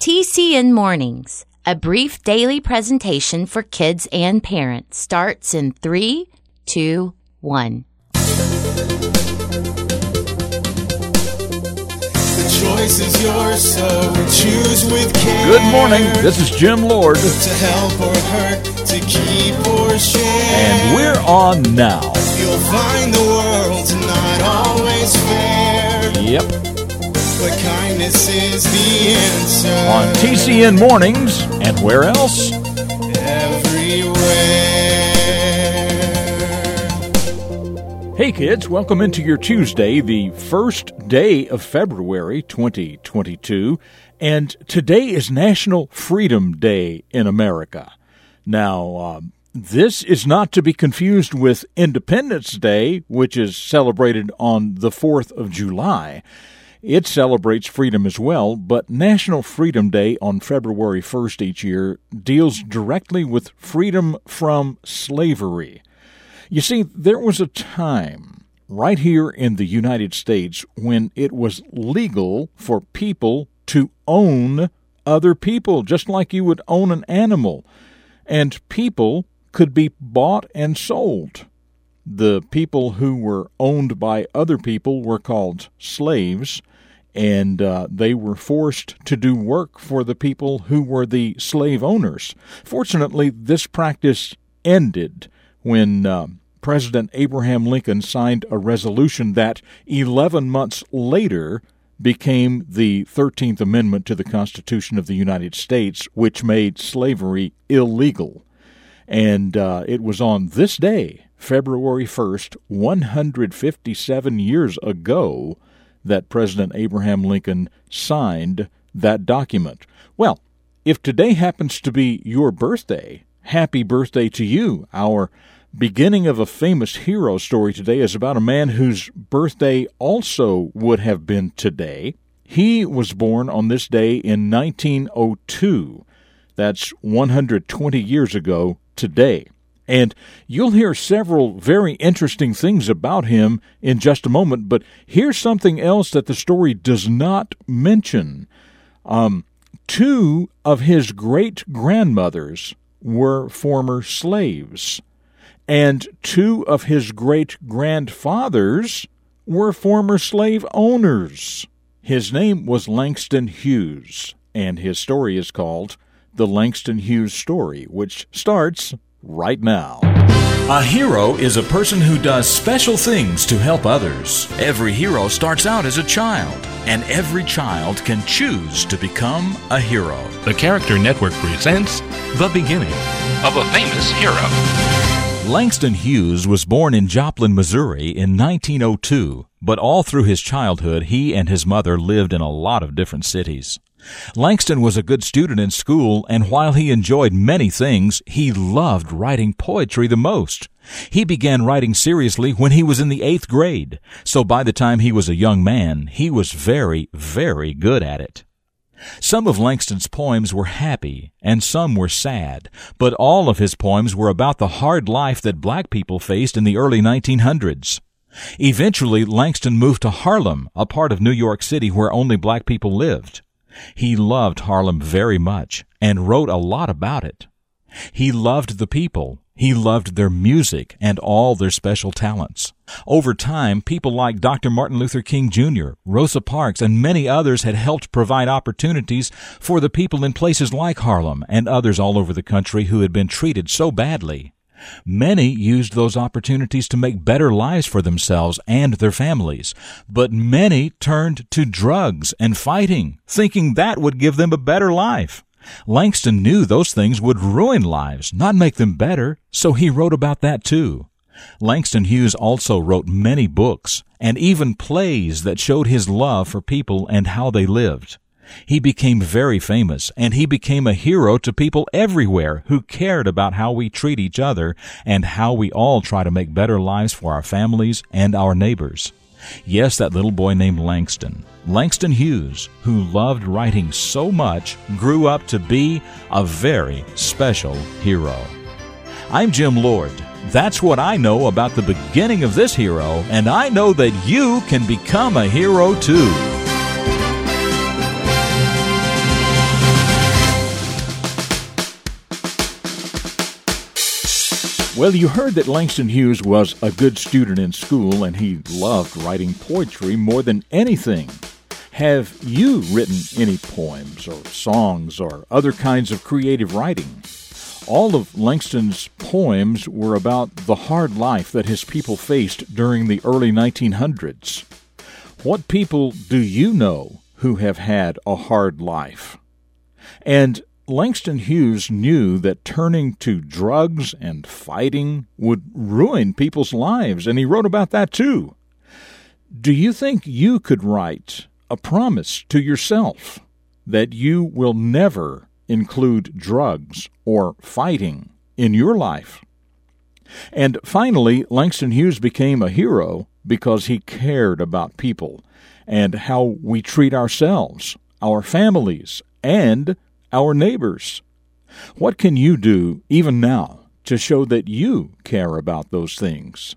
TCN Mornings, a brief daily presentation for kids and parents, starts in three, two, one. The choice is yours, so choose with care. Good morning. This is Jim Lord, To help or hurt, to keep or share. and we're on now. You'll find the world's not always fair. Yep. But kindness is the answer. On TCN Mornings, and where else? Everywhere. Hey kids, welcome into your Tuesday, the first day of February 2022, and today is National Freedom Day in America. Now, um, this is not to be confused with Independence Day, which is celebrated on the 4th of July. It celebrates freedom as well, but National Freedom Day on February 1st each year deals directly with freedom from slavery. You see, there was a time right here in the United States when it was legal for people to own other people, just like you would own an animal. And people could be bought and sold. The people who were owned by other people were called slaves, and uh, they were forced to do work for the people who were the slave owners. Fortunately, this practice ended when uh, President Abraham Lincoln signed a resolution that 11 months later became the 13th Amendment to the Constitution of the United States, which made slavery illegal. And uh, it was on this day, February 1st, 157 years ago, that President Abraham Lincoln signed that document. Well, if today happens to be your birthday, happy birthday to you. Our beginning of a famous hero story today is about a man whose birthday also would have been today. He was born on this day in 1902. That's 120 years ago today. And you'll hear several very interesting things about him in just a moment, but here's something else that the story does not mention. Um, two of his great grandmothers were former slaves, and two of his great grandfathers were former slave owners. His name was Langston Hughes, and his story is called The Langston Hughes Story, which starts right now. A hero is a person who does special things to help others. Every hero starts out as a child, and every child can choose to become a hero. The Character Network presents The Beginning of a Famous Hero. Langston Hughes was born in Joplin, Missouri in 1902, but all through his childhood he and his mother lived in a lot of different cities. Langston was a good student in school, and while he enjoyed many things, he loved writing poetry the most. He began writing seriously when he was in the eighth grade, so by the time he was a young man, he was very, very good at it. Some of Langston's poems were happy and some were sad, but all of his poems were about the hard life that black people faced in the early 1900s. Eventually, Langston moved to Harlem, a part of New York City where only black people lived. He loved Harlem very much and wrote a lot about it. He loved the people. He loved their music and all their special talents. Over time, people like Dr. Martin Luther King Jr., Rosa Parks, and many others had helped provide opportunities for the people in places like Harlem and others all over the country who had been treated so badly. Many used those opportunities to make better lives for themselves and their families, but many turned to drugs and fighting, thinking that would give them a better life. Langston knew those things would ruin lives, not make them better, so he wrote about that too. Langston Hughes also wrote many books and even plays that showed his love for people and how they lived. He became very famous, and he became a hero to people everywhere who cared about how we treat each other and how we all try to make better lives for our families and our neighbors. Yes, that little boy named Langston. Langston Hughes, who loved writing so much, grew up to be a very special hero. I'm Jim Lord. That's what I know about the beginning of this hero, and I know that you can become a hero too. Well, you heard that Langston Hughes was a good student in school and he loved writing poetry more than anything. Have you written any poems or songs or other kinds of creative writing? All of Langston's poems were about the hard life that his people faced during the early 1900s. What people do you know who have had a hard life? And Langston Hughes knew that turning to drugs and fighting would ruin people's lives, and he wrote about that too. Do you think you could write a promise to yourself that you will never include drugs or fighting in your life? And finally, Langston Hughes became a hero because he cared about people and how we treat ourselves, our families, and our neighbors. What can you do even now to show that you care about those things?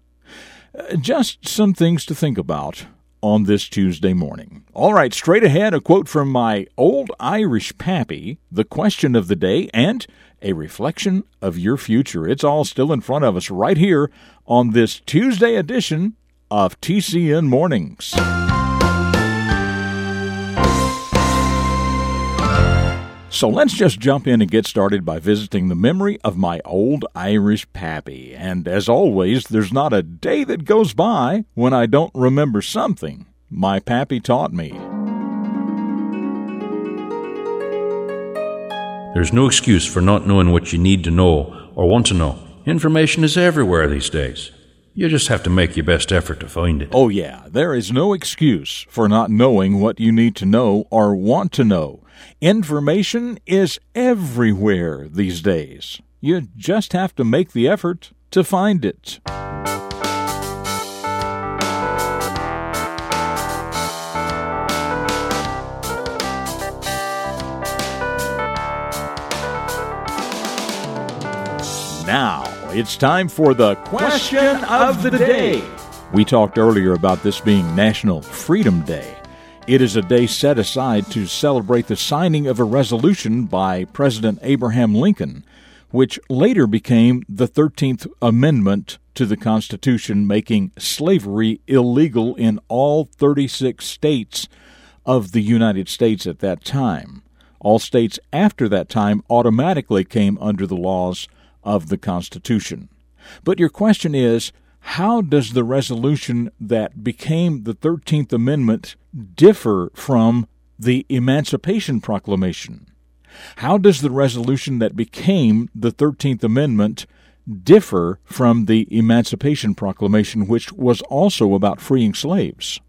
Uh, just some things to think about on this Tuesday morning. All right, straight ahead, a quote from my old Irish pappy, the question of the day, and a reflection of your future. It's all still in front of us right here on this Tuesday edition of TCN Mornings. So let's just jump in and get started by visiting the memory of my old Irish pappy. And as always, there's not a day that goes by when I don't remember something my pappy taught me. There's no excuse for not knowing what you need to know or want to know. Information is everywhere these days. You just have to make your best effort to find it. Oh, yeah, there is no excuse for not knowing what you need to know or want to know. Information is everywhere these days. You just have to make the effort to find it. Now, it's time for the question of the day. We talked earlier about this being National Freedom Day. It is a day set aside to celebrate the signing of a resolution by President Abraham Lincoln, which later became the 13th Amendment to the Constitution, making slavery illegal in all 36 states of the United States at that time. All states after that time automatically came under the laws of the Constitution. But your question is how does the resolution that became the 13th Amendment differ from the Emancipation Proclamation? How does the resolution that became the 13th Amendment differ from the Emancipation Proclamation, which was also about freeing slaves?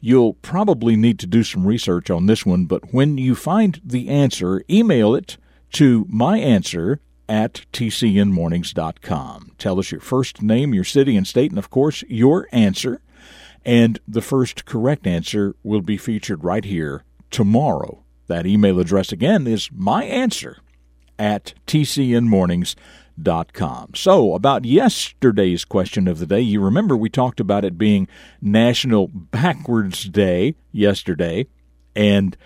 You'll probably need to do some research on this one, but when you find the answer, email it to my answer at tcnmornings.com. Tell us your first name, your city and state, and of course, your answer. And the first correct answer will be featured right here tomorrow. That email address again is my answer at tcnmornings.com. So, about yesterday's question of the day, you remember we talked about it being National Backwards Day yesterday. And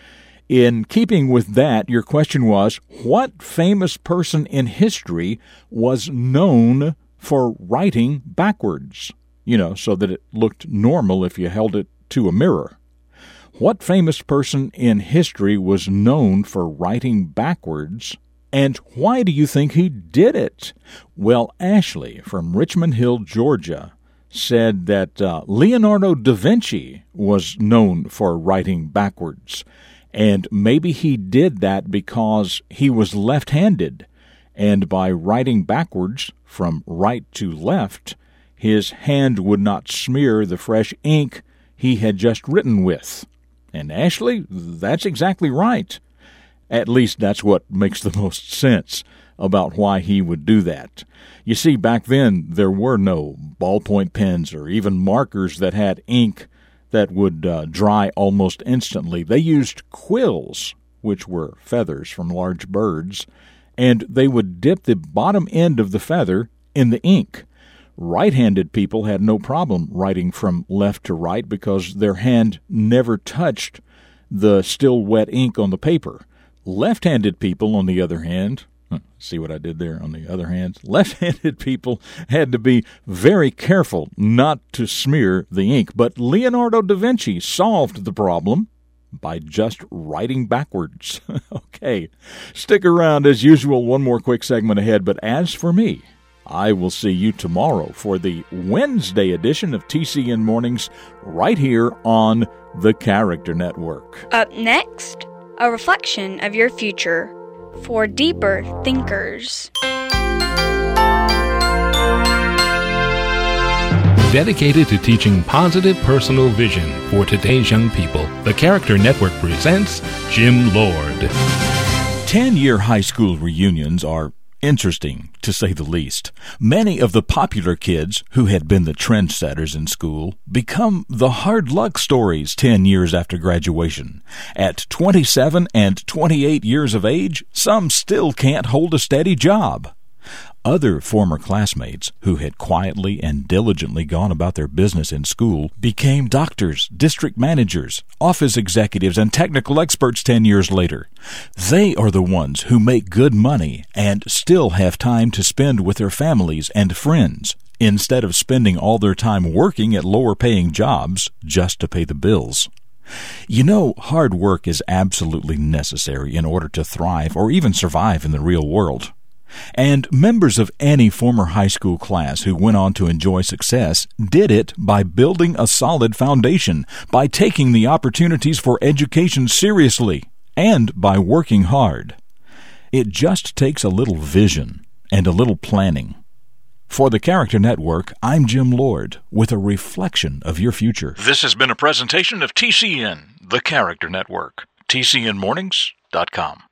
in keeping with that, your question was what famous person in history was known for writing backwards? You know, so that it looked normal if you held it to a mirror. What famous person in history was known for writing backwards, and why do you think he did it? Well, Ashley from Richmond Hill, Georgia, said that uh, Leonardo da Vinci was known for writing backwards. And maybe he did that because he was left handed, and by writing backwards from right to left, his hand would not smear the fresh ink he had just written with. And Ashley, that's exactly right. At least that's what makes the most sense about why he would do that. You see, back then there were no ballpoint pens or even markers that had ink that would uh, dry almost instantly. They used quills, which were feathers from large birds, and they would dip the bottom end of the feather in the ink. Right handed people had no problem writing from left to right because their hand never touched the still wet ink on the paper. Left handed people, on the other hand, See what I did there on the other hand? Left handed people had to be very careful not to smear the ink, but Leonardo da Vinci solved the problem by just writing backwards. okay, stick around as usual, one more quick segment ahead, but as for me, I will see you tomorrow for the Wednesday edition of TCN Mornings right here on the Character Network. Up next, a reflection of your future for deeper thinkers. Dedicated to teaching positive personal vision for today's young people, the Character Network presents Jim Lord. 10 year high school reunions are interesting, to say the least. Many of the popular kids who had been the trendsetters in school become the hard luck stories 10 years after graduation. At 27 and 28 years of age, some still can't hold a steady job. Other former classmates who had quietly and diligently gone about their business in school became doctors, district managers, office executives, and technical experts 10 years later. They are the ones who make good money and still have time to spend with their families and friends instead of spending all their time working at lower paying jobs just to pay the bills. You know, hard work is absolutely necessary in order to thrive or even survive in the real world. And members of any former high school class who went on to enjoy success did it by building a solid foundation, by taking the opportunities for education seriously, and by working hard. It just takes a little vision and a little planning. For the Character Network, I'm Jim Lord with a reflection of your future. This has been a presentation of TCN, the Character Network. TCNMornings.com.